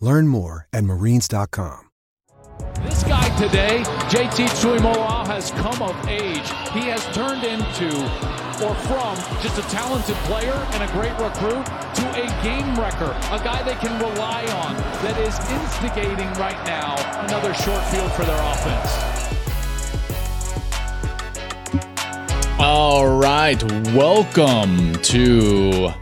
Learn more at marines.com. This guy today, JT Tuimoloau, has come of age. He has turned into or from just a talented player and a great recruit to a game wrecker, a guy they can rely on that is instigating right now another short field for their offense. All right, welcome to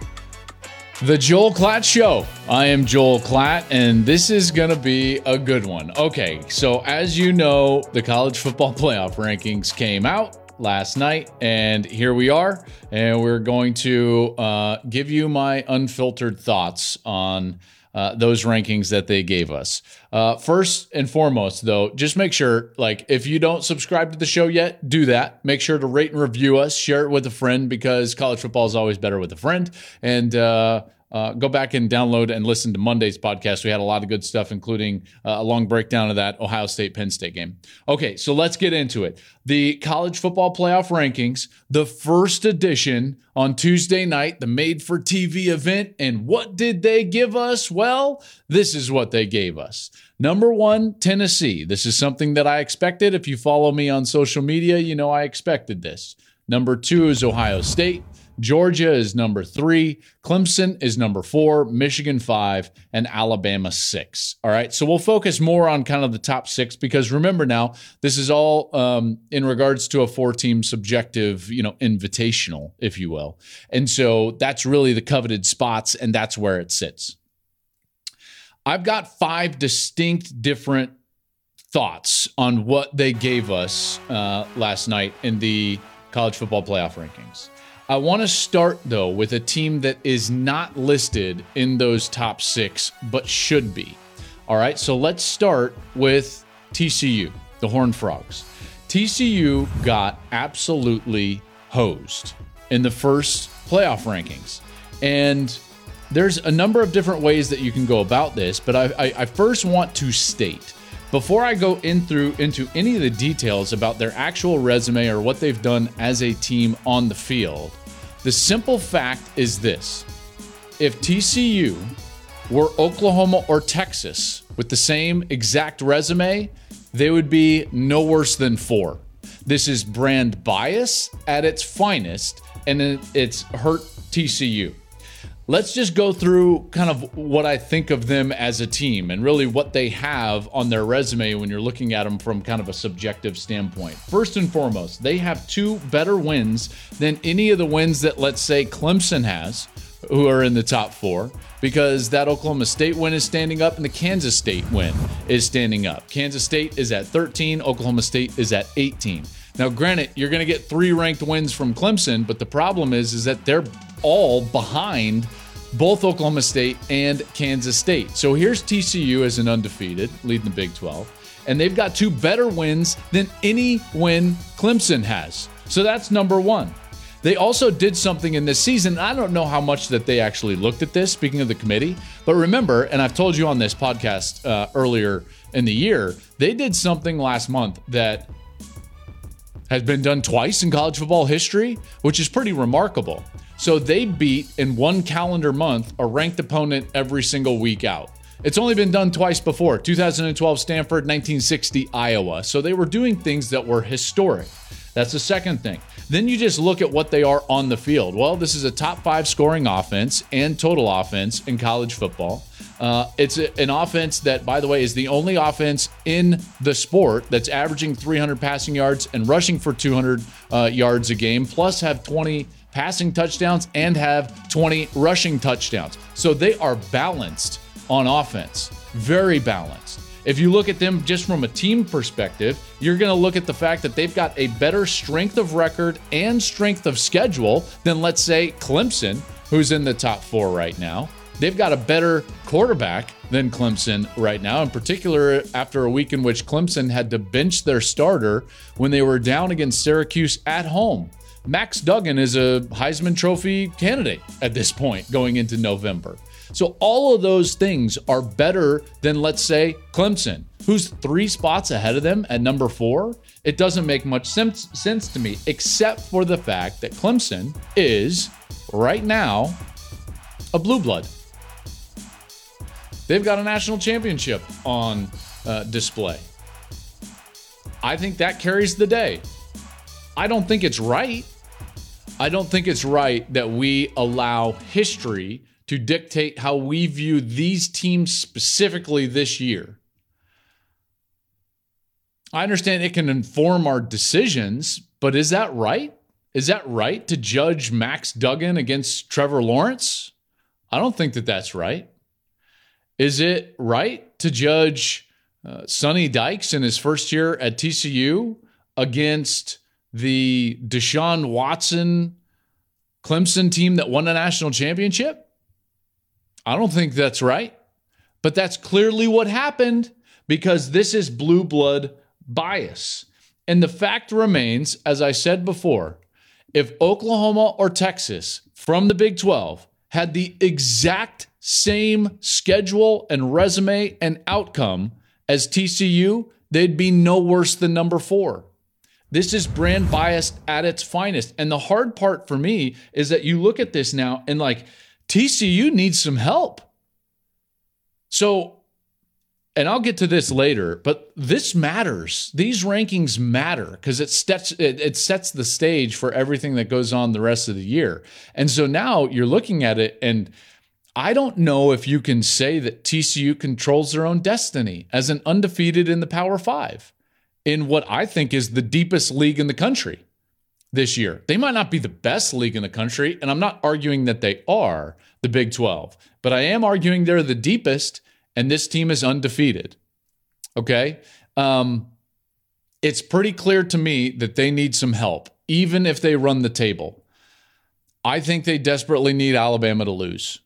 the Joel Klatt Show. I am Joel Klatt, and this is going to be a good one. Okay, so as you know, the college football playoff rankings came out last night, and here we are, and we're going to uh, give you my unfiltered thoughts on. Uh, those rankings that they gave us. Uh, first and foremost, though, just make sure, like, if you don't subscribe to the show yet, do that. Make sure to rate and review us, share it with a friend because college football is always better with a friend. And uh, uh, go back and download and listen to Monday's podcast. We had a lot of good stuff, including uh, a long breakdown of that Ohio State Penn State game. Okay, so let's get into it. The college football playoff rankings, the first edition on Tuesday night, the made for TV event. And what did they give us? Well, this is what they gave us. Number one, Tennessee. This is something that I expected. If you follow me on social media, you know I expected this. Number two is Ohio State. Georgia is number three. Clemson is number four. Michigan five. And Alabama six. All right. So we'll focus more on kind of the top six because remember now, this is all um, in regards to a four team subjective, you know, invitational, if you will. And so that's really the coveted spots, and that's where it sits. I've got five distinct different thoughts on what they gave us uh, last night in the college football playoff rankings. I want to start though with a team that is not listed in those top six, but should be. All right, so let's start with TCU, the Horned Frogs. TCU got absolutely hosed in the first playoff rankings. And there's a number of different ways that you can go about this, but I, I, I first want to state before I go in through into any of the details about their actual resume or what they've done as a team on the field, the simple fact is this. If TCU were Oklahoma or Texas with the same exact resume, they would be no worse than 4. This is brand bias at its finest and it's hurt TCU let's just go through kind of what I think of them as a team and really what they have on their resume when you're looking at them from kind of a subjective standpoint. First and foremost, they have two better wins than any of the wins that, let's say, Clemson has, who are in the top four, because that Oklahoma State win is standing up and the Kansas State win is standing up. Kansas State is at 13, Oklahoma State is at 18. Now, granted, you're going to get three ranked wins from Clemson, but the problem is, is that they're all behind both Oklahoma State and Kansas State. So here's TCU as an undefeated, leading the Big 12, and they've got two better wins than any win Clemson has. So that's number one. They also did something in this season. I don't know how much that they actually looked at this, speaking of the committee, but remember, and I've told you on this podcast uh, earlier in the year, they did something last month that has been done twice in college football history, which is pretty remarkable. So they beat in one calendar month a ranked opponent every single week out. It's only been done twice before 2012 Stanford, 1960 Iowa. So they were doing things that were historic. That's the second thing. Then you just look at what they are on the field. Well, this is a top five scoring offense and total offense in college football. Uh, it's a, an offense that, by the way, is the only offense in the sport that's averaging 300 passing yards and rushing for 200 uh, yards a game, plus have 20 passing touchdowns and have 20 rushing touchdowns. So they are balanced on offense, very balanced. If you look at them just from a team perspective, you're going to look at the fact that they've got a better strength of record and strength of schedule than, let's say, Clemson, who's in the top four right now. They've got a better quarterback than Clemson right now, in particular after a week in which Clemson had to bench their starter when they were down against Syracuse at home. Max Duggan is a Heisman Trophy candidate at this point going into November. So all of those things are better than, let's say, Clemson, who's three spots ahead of them at number four. It doesn't make much sense, sense to me, except for the fact that Clemson is right now a blue blood. They've got a national championship on uh, display. I think that carries the day. I don't think it's right. I don't think it's right that we allow history to dictate how we view these teams specifically this year. I understand it can inform our decisions, but is that right? Is that right to judge Max Duggan against Trevor Lawrence? I don't think that that's right. Is it right to judge uh, Sonny Dykes in his first year at TCU against the Deshaun Watson Clemson team that won a national championship? I don't think that's right. But that's clearly what happened because this is blue blood bias. And the fact remains, as I said before, if Oklahoma or Texas from the Big 12 had the exact same schedule and resume and outcome as TCU, they'd be no worse than number four. This is brand biased at its finest. And the hard part for me is that you look at this now and like TCU needs some help. So, and I'll get to this later, but this matters. These rankings matter because it sets it, it sets the stage for everything that goes on the rest of the year. And so now you're looking at it and I don't know if you can say that TCU controls their own destiny as an undefeated in the Power 5 in what I think is the deepest league in the country this year. They might not be the best league in the country, and I'm not arguing that they are the Big 12, but I am arguing they're the deepest, and this team is undefeated. Okay. Um, it's pretty clear to me that they need some help, even if they run the table. I think they desperately need Alabama to lose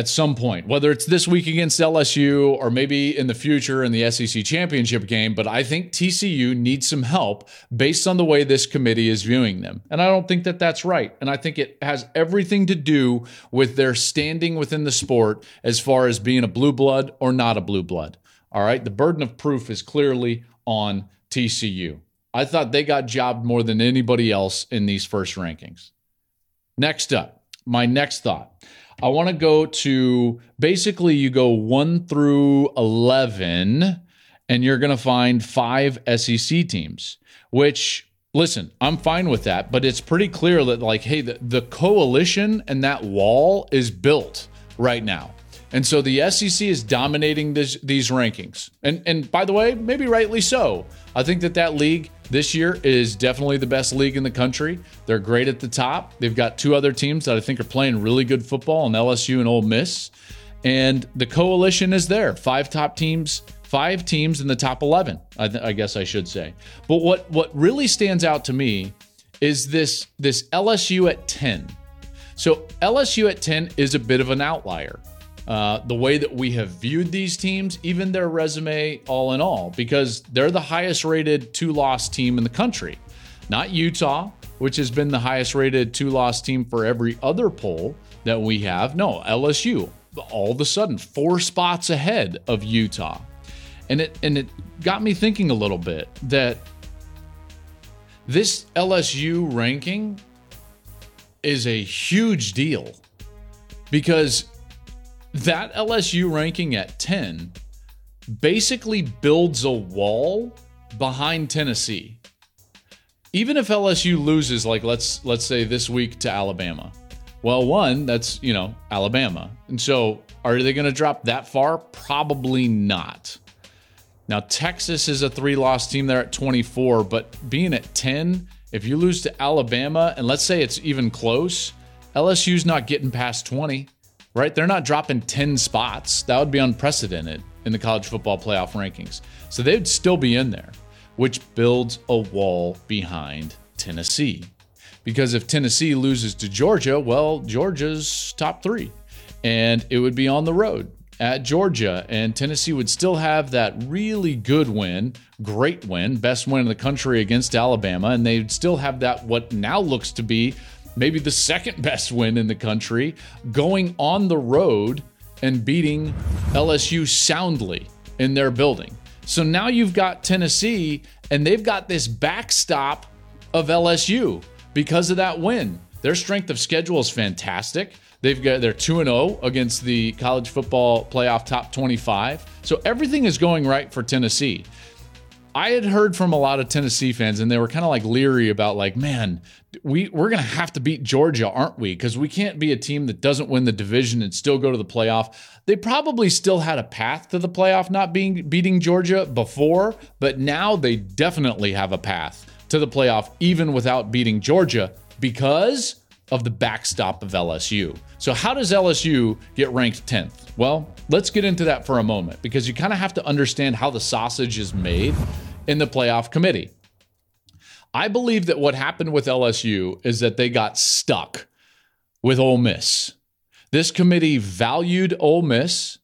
at some point, whether it's this week against LSU or maybe in the future in the SEC championship game. But I think TCU needs some help based on the way this committee is viewing them. And I don't think that that's right. And I think it has everything to do with their standing within the sport as far as being a blue blood or not a blue blood. All right. The burden of proof is clearly on TCU. I thought they got jobbed more than anybody else in these first rankings. Next up, my next thought. I want to go to basically you go 1 through 11 and you're going to find five SEC teams, which listen, I'm fine with that, but it's pretty clear that like hey, the, the coalition and that wall is built right now. And so the SEC is dominating this, these rankings. And and by the way, maybe rightly so. I think that that league this year is definitely the best league in the country. They're great at the top. They've got two other teams that I think are playing really good football, and LSU and Ole Miss. And the coalition is there. Five top teams, five teams in the top 11, I, th- I guess I should say. But what what really stands out to me is this this LSU at 10. So LSU at 10 is a bit of an outlier uh, the way that we have viewed these teams, even their resume, all in all, because they're the highest rated two loss team in the country. Not Utah, which has been the highest rated two loss team for every other poll that we have. No, LSU, all of a sudden, four spots ahead of Utah. And it, and it got me thinking a little bit that this LSU ranking is a huge deal because that LSU ranking at 10 basically builds a wall behind Tennessee. even if LSU loses, like let's let's say this week to Alabama, well, one that's you know Alabama, and so are they going to drop that far? Probably not. Now Texas is a three-loss team. They're at 24, but being at 10, if you lose to Alabama, and let's say it's even close, LSU's not getting past 20, right? They're not dropping 10 spots. That would be unprecedented in the college football playoff rankings. So they'd still be in there which builds a wall behind Tennessee. Because if Tennessee loses to Georgia, well, Georgia's top three, and it would be on the road at Georgia, and Tennessee would still have that really good win, great win, best win in the country against Alabama, and they'd still have that what now looks to be maybe the second best win in the country, going on the road and beating LSU soundly in their building. So now you've got Tennessee, and they've got this backstop of LSU because of that win. Their strength of schedule is fantastic. They've got they're 2 0 against the college football playoff top 25. So everything is going right for Tennessee. I had heard from a lot of Tennessee fans, and they were kind of like leery about, like, man, we we're gonna have to beat Georgia, aren't we? Because we can't be a team that doesn't win the division and still go to the playoff. They probably still had a path to the playoff, not being beating Georgia before, but now they definitely have a path to the playoff, even without beating Georgia, because of the backstop of LSU. So, how does LSU get ranked 10th? Well, let's get into that for a moment because you kind of have to understand how the sausage is made in the playoff committee. I believe that what happened with LSU is that they got stuck with Ole Miss. This committee valued Ole Miss.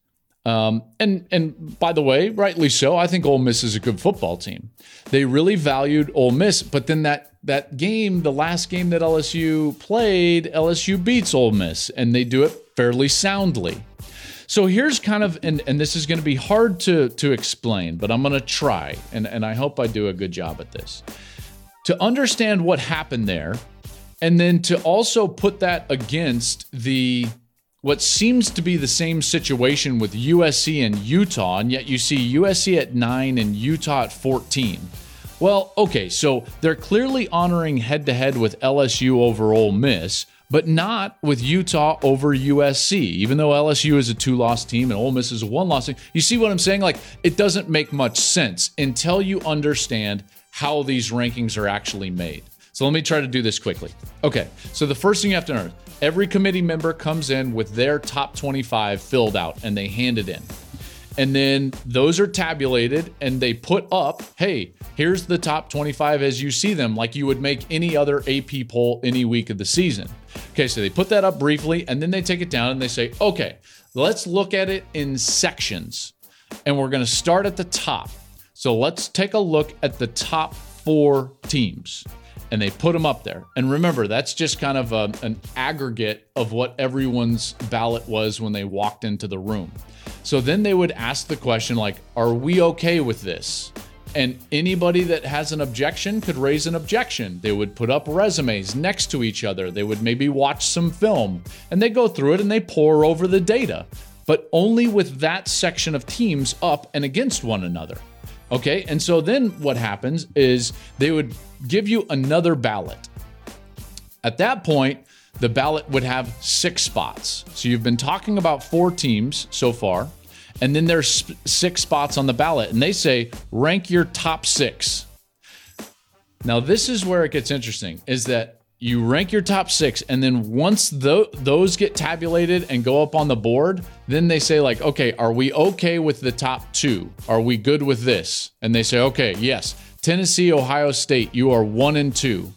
Um, and and by the way, rightly so. I think Ole Miss is a good football team. They really valued Ole Miss, but then that that game, the last game that LSU played, LSU beats Ole Miss, and they do it fairly soundly. So here's kind of, and, and this is going to be hard to to explain, but I'm going to try, and and I hope I do a good job at this. To understand what happened there, and then to also put that against the what seems to be the same situation with USC and Utah, and yet you see USC at nine and Utah at 14. Well, okay, so they're clearly honoring head to head with LSU over Ole Miss, but not with Utah over USC, even though LSU is a two loss team and Ole Miss is a one loss team. You see what I'm saying? Like, it doesn't make much sense until you understand how these rankings are actually made. So let me try to do this quickly. Okay, so the first thing you have to know every committee member comes in with their top 25 filled out and they hand it in. And then those are tabulated and they put up, hey, here's the top 25 as you see them, like you would make any other AP poll any week of the season. Okay, so they put that up briefly and then they take it down and they say, okay, let's look at it in sections. And we're gonna start at the top. So let's take a look at the top four teams and they put them up there. And remember, that's just kind of a, an aggregate of what everyone's ballot was when they walked into the room. So then they would ask the question like, "Are we okay with this?" And anybody that has an objection could raise an objection. They would put up resumes next to each other. They would maybe watch some film and they go through it and they pour over the data, but only with that section of teams up and against one another. Okay, and so then what happens is they would give you another ballot. At that point, the ballot would have six spots. So you've been talking about four teams so far, and then there's six spots on the ballot, and they say rank your top six. Now, this is where it gets interesting is that you rank your top six and then once th- those get tabulated and go up on the board then they say like okay are we okay with the top two? Are we good with this? And they say okay yes. Tennessee ohio state you are one and two.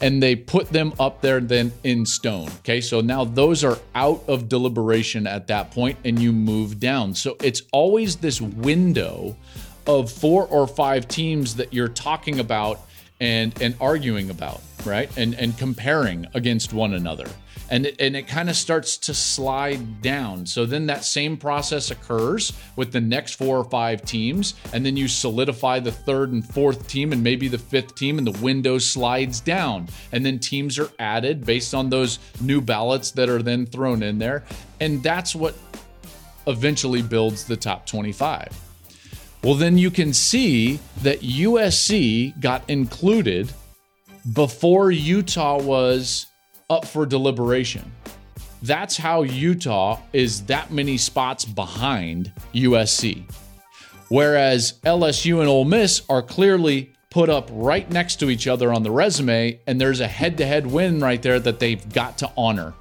And they put them up there then in stone okay? So now those are out of deliberation at that point and you move down. So it's always this window of four or five teams that you're talking about and and arguing about right? And and comparing against one another. And and it kind of starts to slide down. So then that same process occurs with the next four or five teams, and then you solidify the third and fourth team, and maybe the fifth team, and the window slides down. And then teams are added based on those new ballots that are then thrown in there, and that's what eventually builds the top 25. Well, then you can see that USC got included before Utah was up for deliberation. That's how Utah is that many spots behind USC. Whereas LSU and Ole Miss are clearly put up right next to each other on the resume, and there's a head to head win right there that they've got to honor.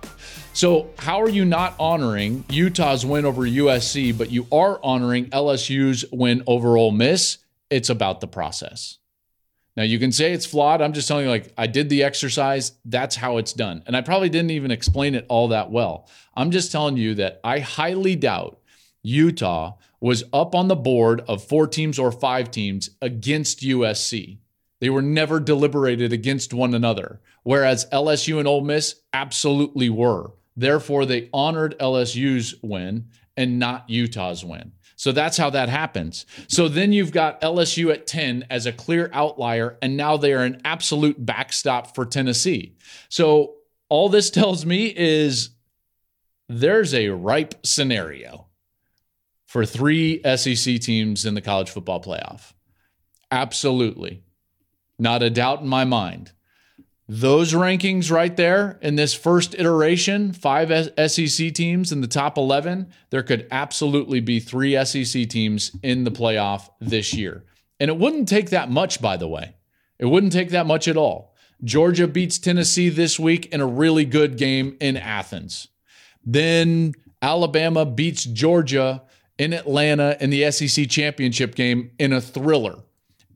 So, how are you not honoring Utah's win over USC, but you are honoring LSU's win over Ole Miss? It's about the process. Now, you can say it's flawed. I'm just telling you, like, I did the exercise. That's how it's done. And I probably didn't even explain it all that well. I'm just telling you that I highly doubt Utah was up on the board of four teams or five teams against USC. They were never deliberated against one another, whereas LSU and Ole Miss absolutely were. Therefore, they honored LSU's win and not Utah's win. So that's how that happens. So then you've got LSU at 10 as a clear outlier, and now they are an absolute backstop for Tennessee. So all this tells me is there's a ripe scenario for three SEC teams in the college football playoff. Absolutely. Not a doubt in my mind. Those rankings right there in this first iteration, five SEC teams in the top 11, there could absolutely be three SEC teams in the playoff this year. And it wouldn't take that much, by the way. It wouldn't take that much at all. Georgia beats Tennessee this week in a really good game in Athens. Then Alabama beats Georgia in Atlanta in the SEC championship game in a thriller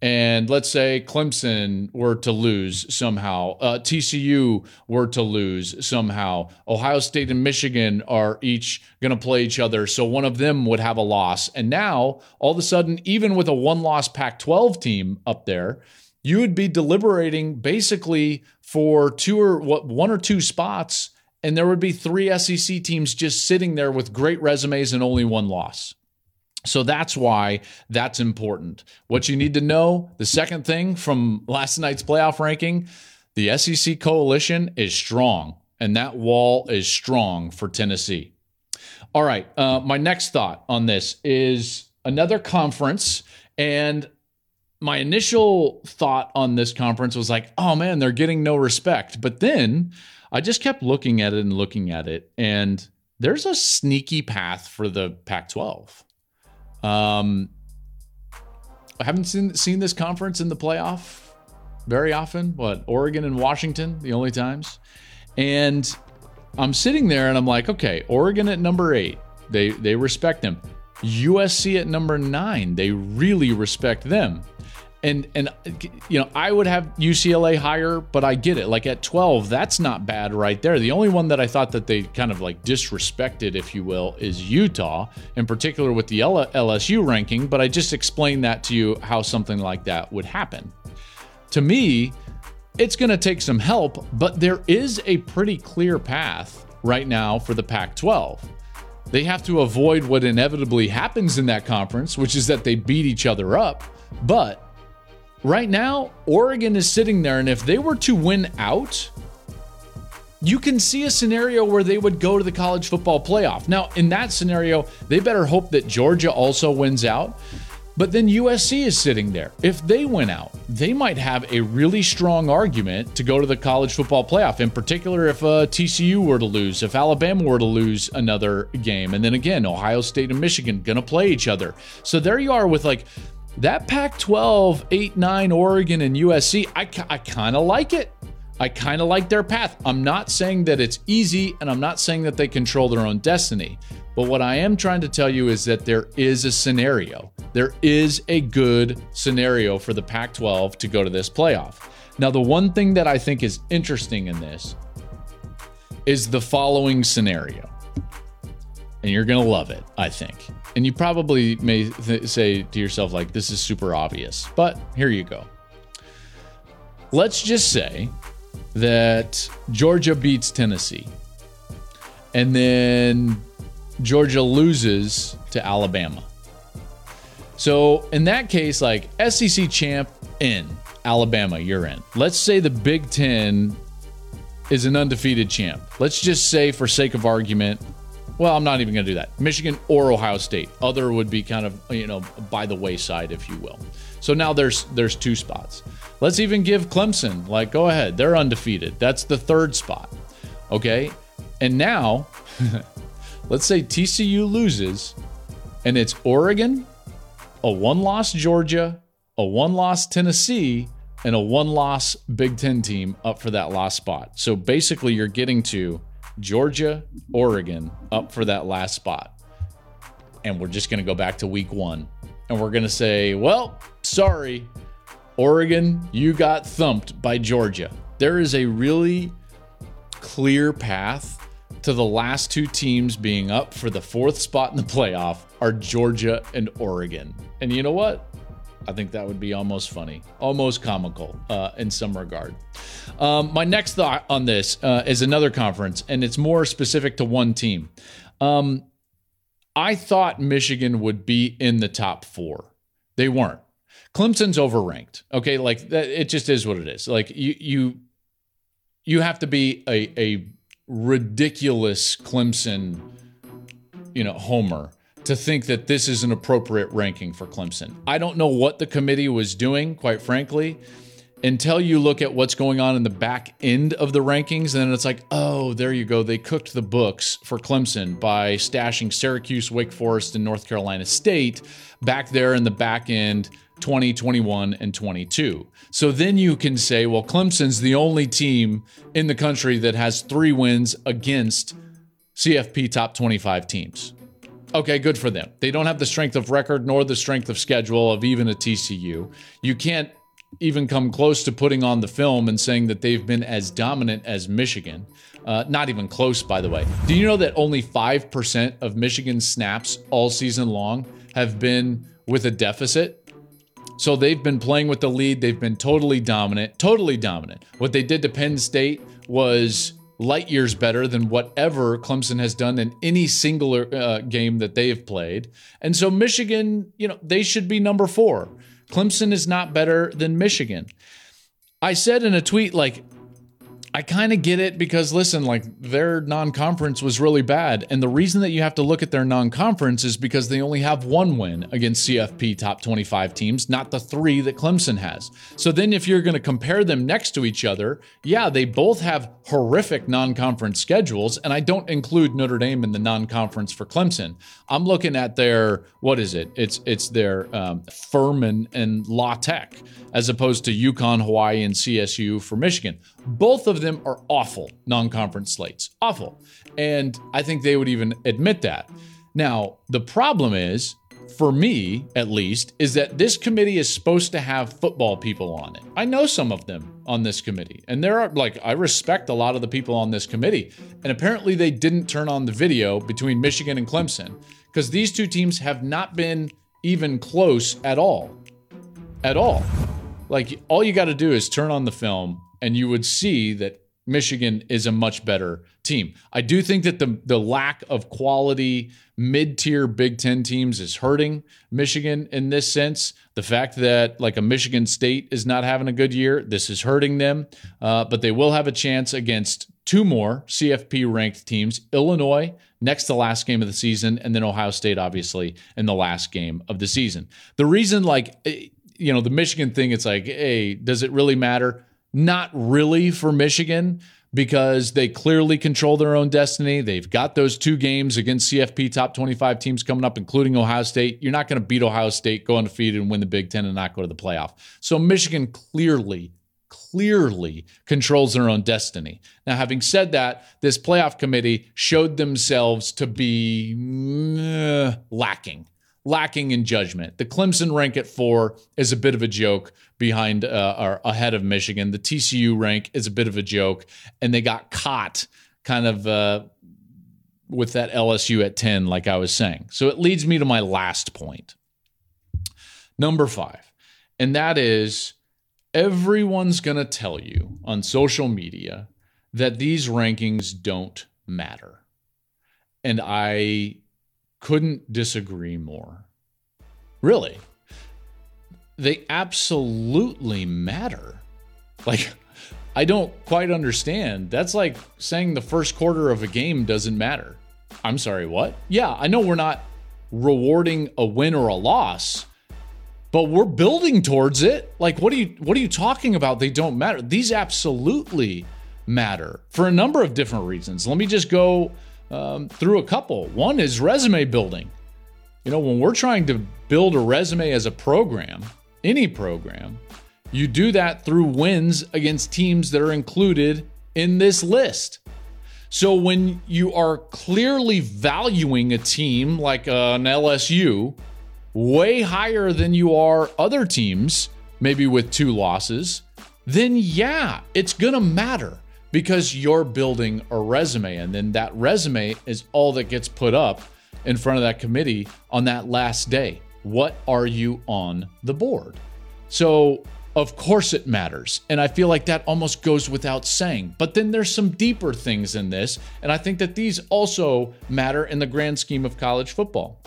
and let's say Clemson were to lose somehow, uh, TCU were to lose somehow, Ohio State and Michigan are each going to play each other. So one of them would have a loss. And now, all of a sudden, even with a one loss Pac 12 team up there, you would be deliberating basically for two or what one or two spots. And there would be three SEC teams just sitting there with great resumes and only one loss. So that's why that's important. What you need to know the second thing from last night's playoff ranking the SEC coalition is strong, and that wall is strong for Tennessee. All right, uh, my next thought on this is another conference. And my initial thought on this conference was like, oh man, they're getting no respect. But then I just kept looking at it and looking at it, and there's a sneaky path for the Pac 12. Um, I haven't seen seen this conference in the playoff very often. What Oregon and Washington, the only times, and I'm sitting there and I'm like, okay, Oregon at number eight, they they respect them. USC at number nine, they really respect them and and you know I would have UCLA higher, but I get it. Like at 12, that's not bad right there. The only one that I thought that they kind of like disrespected, if you will, is Utah, in particular with the LSU ranking. But I just explained that to you how something like that would happen. To me, it's going to take some help, but there is a pretty clear path right now for the Pac 12. They have to avoid what inevitably happens in that conference, which is that they beat each other up. But Right now, Oregon is sitting there, and if they were to win out, you can see a scenario where they would go to the college football playoff. Now, in that scenario, they better hope that Georgia also wins out. But then USC is sitting there. If they win out, they might have a really strong argument to go to the college football playoff, in particular if uh, TCU were to lose, if Alabama were to lose another game. And then again, Ohio State and Michigan going to play each other. So there you are with like that Pac 12, 8 9, Oregon, and USC, I, I kind of like it. I kind of like their path. I'm not saying that it's easy, and I'm not saying that they control their own destiny. But what I am trying to tell you is that there is a scenario. There is a good scenario for the Pac 12 to go to this playoff. Now, the one thing that I think is interesting in this is the following scenario. And you're going to love it, I think. And you probably may th- say to yourself, like, this is super obvious, but here you go. Let's just say that Georgia beats Tennessee, and then Georgia loses to Alabama. So in that case, like SEC champ in Alabama, you're in. Let's say the Big Ten is an undefeated champ. Let's just say, for sake of argument, well, I'm not even going to do that. Michigan or Ohio State. Other would be kind of, you know, by the wayside, if you will. So now there's there's two spots. Let's even give Clemson, like, go ahead. They're undefeated. That's the third spot. Okay. And now, let's say TCU loses, and it's Oregon, a one loss Georgia, a one loss Tennessee, and a one loss Big Ten team up for that last spot. So basically, you're getting to Georgia, Oregon up for that last spot. And we're just going to go back to week one. And we're going to say, well, sorry, Oregon, you got thumped by Georgia. There is a really clear path to the last two teams being up for the fourth spot in the playoff are Georgia and Oregon. And you know what? I think that would be almost funny, almost comical uh, in some regard. Um, my next thought on this uh, is another conference, and it's more specific to one team. Um, I thought Michigan would be in the top four. They weren't. Clemson's overranked. Okay, like that, it just is what it is. Like you, you, you have to be a, a ridiculous Clemson, you know, homer to think that this is an appropriate ranking for Clemson. I don't know what the committee was doing, quite frankly, until you look at what's going on in the back end of the rankings. And then it's like, oh, there you go. They cooked the books for Clemson by stashing Syracuse, Wake Forest, and North Carolina State back there in the back end. 20, 21, and 22. So then you can say, well, Clemson's the only team in the country that has three wins against CFP top 25 teams. Okay, good for them. They don't have the strength of record nor the strength of schedule of even a TCU. You can't even come close to putting on the film and saying that they've been as dominant as Michigan. Uh, not even close, by the way. Do you know that only 5% of Michigan's snaps all season long have been with a deficit? So they've been playing with the lead. They've been totally dominant, totally dominant. What they did to Penn State was light years better than whatever Clemson has done in any singular uh, game that they have played. And so Michigan, you know, they should be number four. Clemson is not better than Michigan. I said in a tweet, like, I kind of get it because listen, like their non-conference was really bad, and the reason that you have to look at their non-conference is because they only have one win against CFP top 25 teams, not the three that Clemson has. So then, if you're going to compare them next to each other, yeah, they both have horrific non-conference schedules, and I don't include Notre Dame in the non-conference for Clemson. I'm looking at their what is it? It's it's their um, Furman and La Tech as opposed to UConn, Hawaii, and CSU for Michigan. Both of them are awful non conference slates. Awful. And I think they would even admit that. Now, the problem is, for me at least, is that this committee is supposed to have football people on it. I know some of them on this committee, and there are like, I respect a lot of the people on this committee. And apparently, they didn't turn on the video between Michigan and Clemson because these two teams have not been even close at all. At all. Like, all you got to do is turn on the film and you would see that Michigan is a much better team. I do think that the the lack of quality mid-tier Big 10 teams is hurting Michigan in this sense. The fact that like a Michigan State is not having a good year, this is hurting them. Uh, but they will have a chance against two more CFP ranked teams, Illinois next to last game of the season and then Ohio State obviously in the last game of the season. The reason like eh, you know, the Michigan thing it's like, "Hey, does it really matter?" Not really for Michigan because they clearly control their own destiny. They've got those two games against CFP top 25 teams coming up, including Ohio State. You're not going to beat Ohio State, go undefeated, and win the Big Ten and not go to the playoff. So Michigan clearly, clearly controls their own destiny. Now, having said that, this playoff committee showed themselves to be uh, lacking lacking in judgment. The Clemson rank at four is a bit of a joke behind uh, or ahead of Michigan. The TCU rank is a bit of a joke, and they got caught kind of uh, with that LSU at 10, like I was saying. So it leads me to my last point. Number five, and that is everyone's going to tell you on social media that these rankings don't matter. And I couldn't disagree more. Really. They absolutely matter. Like, I don't quite understand. That's like saying the first quarter of a game doesn't matter. I'm sorry, what? Yeah, I know we're not rewarding a win or a loss, but we're building towards it. Like, what are you what are you talking about? They don't matter. These absolutely matter for a number of different reasons. Let me just go um, through a couple. One is resume building. You know, when we're trying to build a resume as a program, any program, you do that through wins against teams that are included in this list. So when you are clearly valuing a team like an LSU way higher than you are other teams, maybe with two losses, then yeah, it's going to matter because you're building a resume. And then that resume is all that gets put up in front of that committee on that last day. What are you on the board? So of course it matters. And I feel like that almost goes without saying. But then there's some deeper things in this. And I think that these also matter in the grand scheme of college football.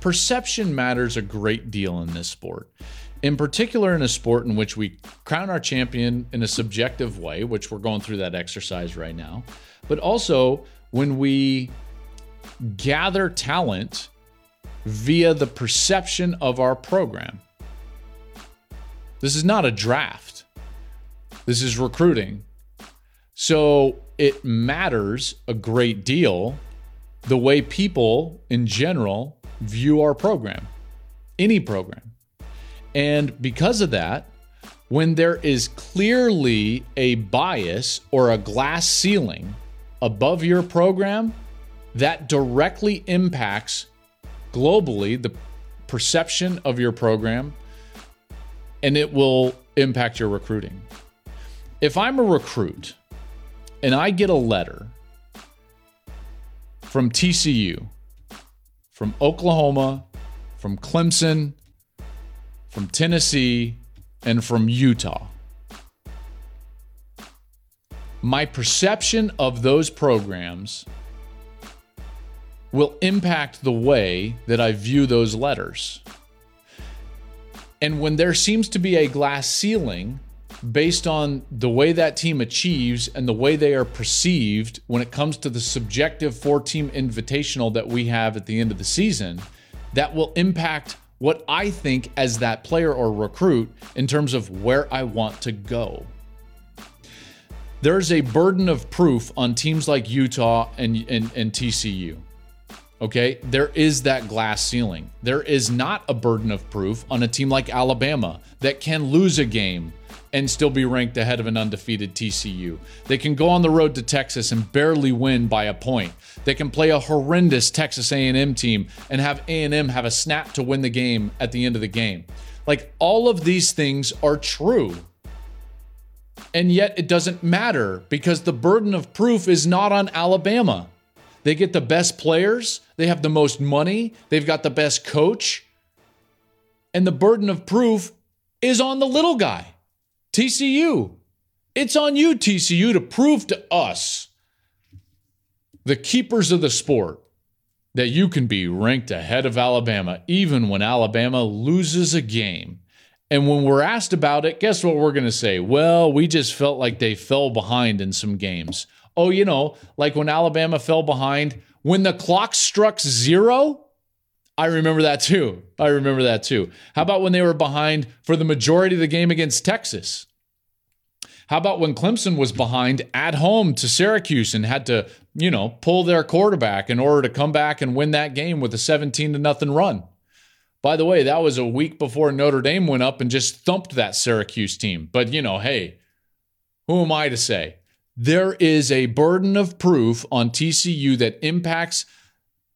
Perception matters a great deal in this sport. In particular, in a sport in which we crown our champion in a subjective way, which we're going through that exercise right now, but also when we gather talent via the perception of our program. This is not a draft. This is recruiting. So it matters a great deal the way people in general view our program, any program. And because of that, when there is clearly a bias or a glass ceiling above your program, that directly impacts globally the perception of your program and it will impact your recruiting. If I'm a recruit and I get a letter from TCU, from Oklahoma, from Clemson, from Tennessee, and from Utah, my perception of those programs will impact the way that I view those letters. And when there seems to be a glass ceiling based on the way that team achieves and the way they are perceived when it comes to the subjective four team invitational that we have at the end of the season, that will impact what I think as that player or recruit in terms of where I want to go. There's a burden of proof on teams like Utah and, and, and TCU. Okay, there is that glass ceiling. There is not a burden of proof on a team like Alabama that can lose a game and still be ranked ahead of an undefeated TCU. They can go on the road to Texas and barely win by a point. They can play a horrendous Texas A&M team and have A&M have a snap to win the game at the end of the game. Like all of these things are true. And yet it doesn't matter because the burden of proof is not on Alabama. They get the best players, they have the most money, they've got the best coach. And the burden of proof is on the little guy, TCU. It's on you, TCU, to prove to us, the keepers of the sport, that you can be ranked ahead of Alabama, even when Alabama loses a game. And when we're asked about it, guess what we're going to say? Well, we just felt like they fell behind in some games. Oh, you know, like when Alabama fell behind, when the clock struck zero, I remember that too. I remember that too. How about when they were behind for the majority of the game against Texas? How about when Clemson was behind at home to Syracuse and had to, you know, pull their quarterback in order to come back and win that game with a 17 to nothing run? By the way, that was a week before Notre Dame went up and just thumped that Syracuse team. But, you know, hey, who am I to say? there is a burden of proof on TCU that impacts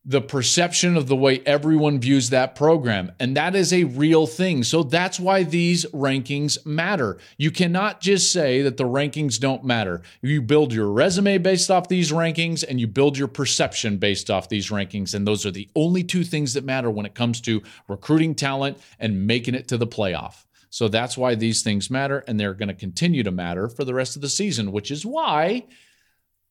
the perception of the way everyone views that program. And that is a real thing. So that's why these rankings matter. You cannot just say that the rankings don't matter. You build your resume based off these rankings and you build your perception based off these rankings. And those are the only two things that matter when it comes to recruiting talent and making it to the playoff. So that's why these things matter, and they're going to continue to matter for the rest of the season, which is why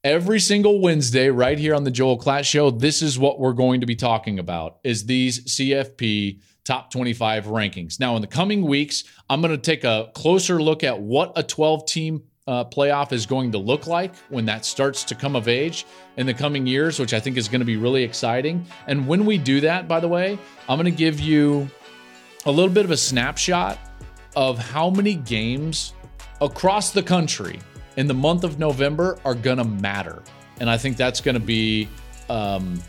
every single Wednesday, right here on the Joel Klatt Show, this is what we're going to be talking about: is these CFP top 25 rankings. Now, in the coming weeks, I'm going to take a closer look at what a 12 team uh, playoff is going to look like when that starts to come of age in the coming years, which I think is going to be really exciting. And when we do that, by the way, I'm going to give you a little bit of a snapshot of how many games across the country in the month of November are going to matter. And I think that's going to be um,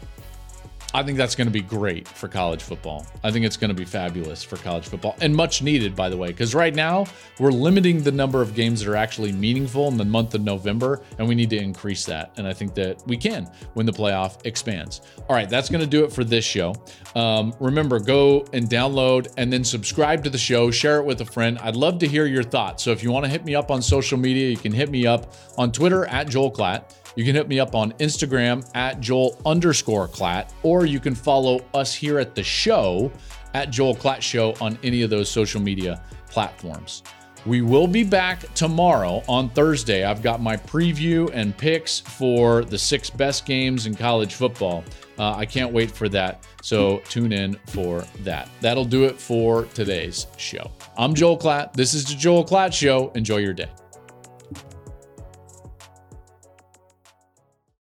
I think that's going to be great for college football. I think it's going to be fabulous for college football and much needed, by the way, because right now we're limiting the number of games that are actually meaningful in the month of November, and we need to increase that. And I think that we can when the playoff expands. All right, that's going to do it for this show. Um, remember, go and download and then subscribe to the show, share it with a friend. I'd love to hear your thoughts. So if you want to hit me up on social media, you can hit me up on Twitter at Joel Klatt. You can hit me up on Instagram at Joel underscore Klatt, or you can follow us here at the show at Joel Klatt Show on any of those social media platforms. We will be back tomorrow on Thursday. I've got my preview and picks for the six best games in college football. Uh, I can't wait for that. So tune in for that. That'll do it for today's show. I'm Joel Klatt. This is the Joel Klatt Show. Enjoy your day.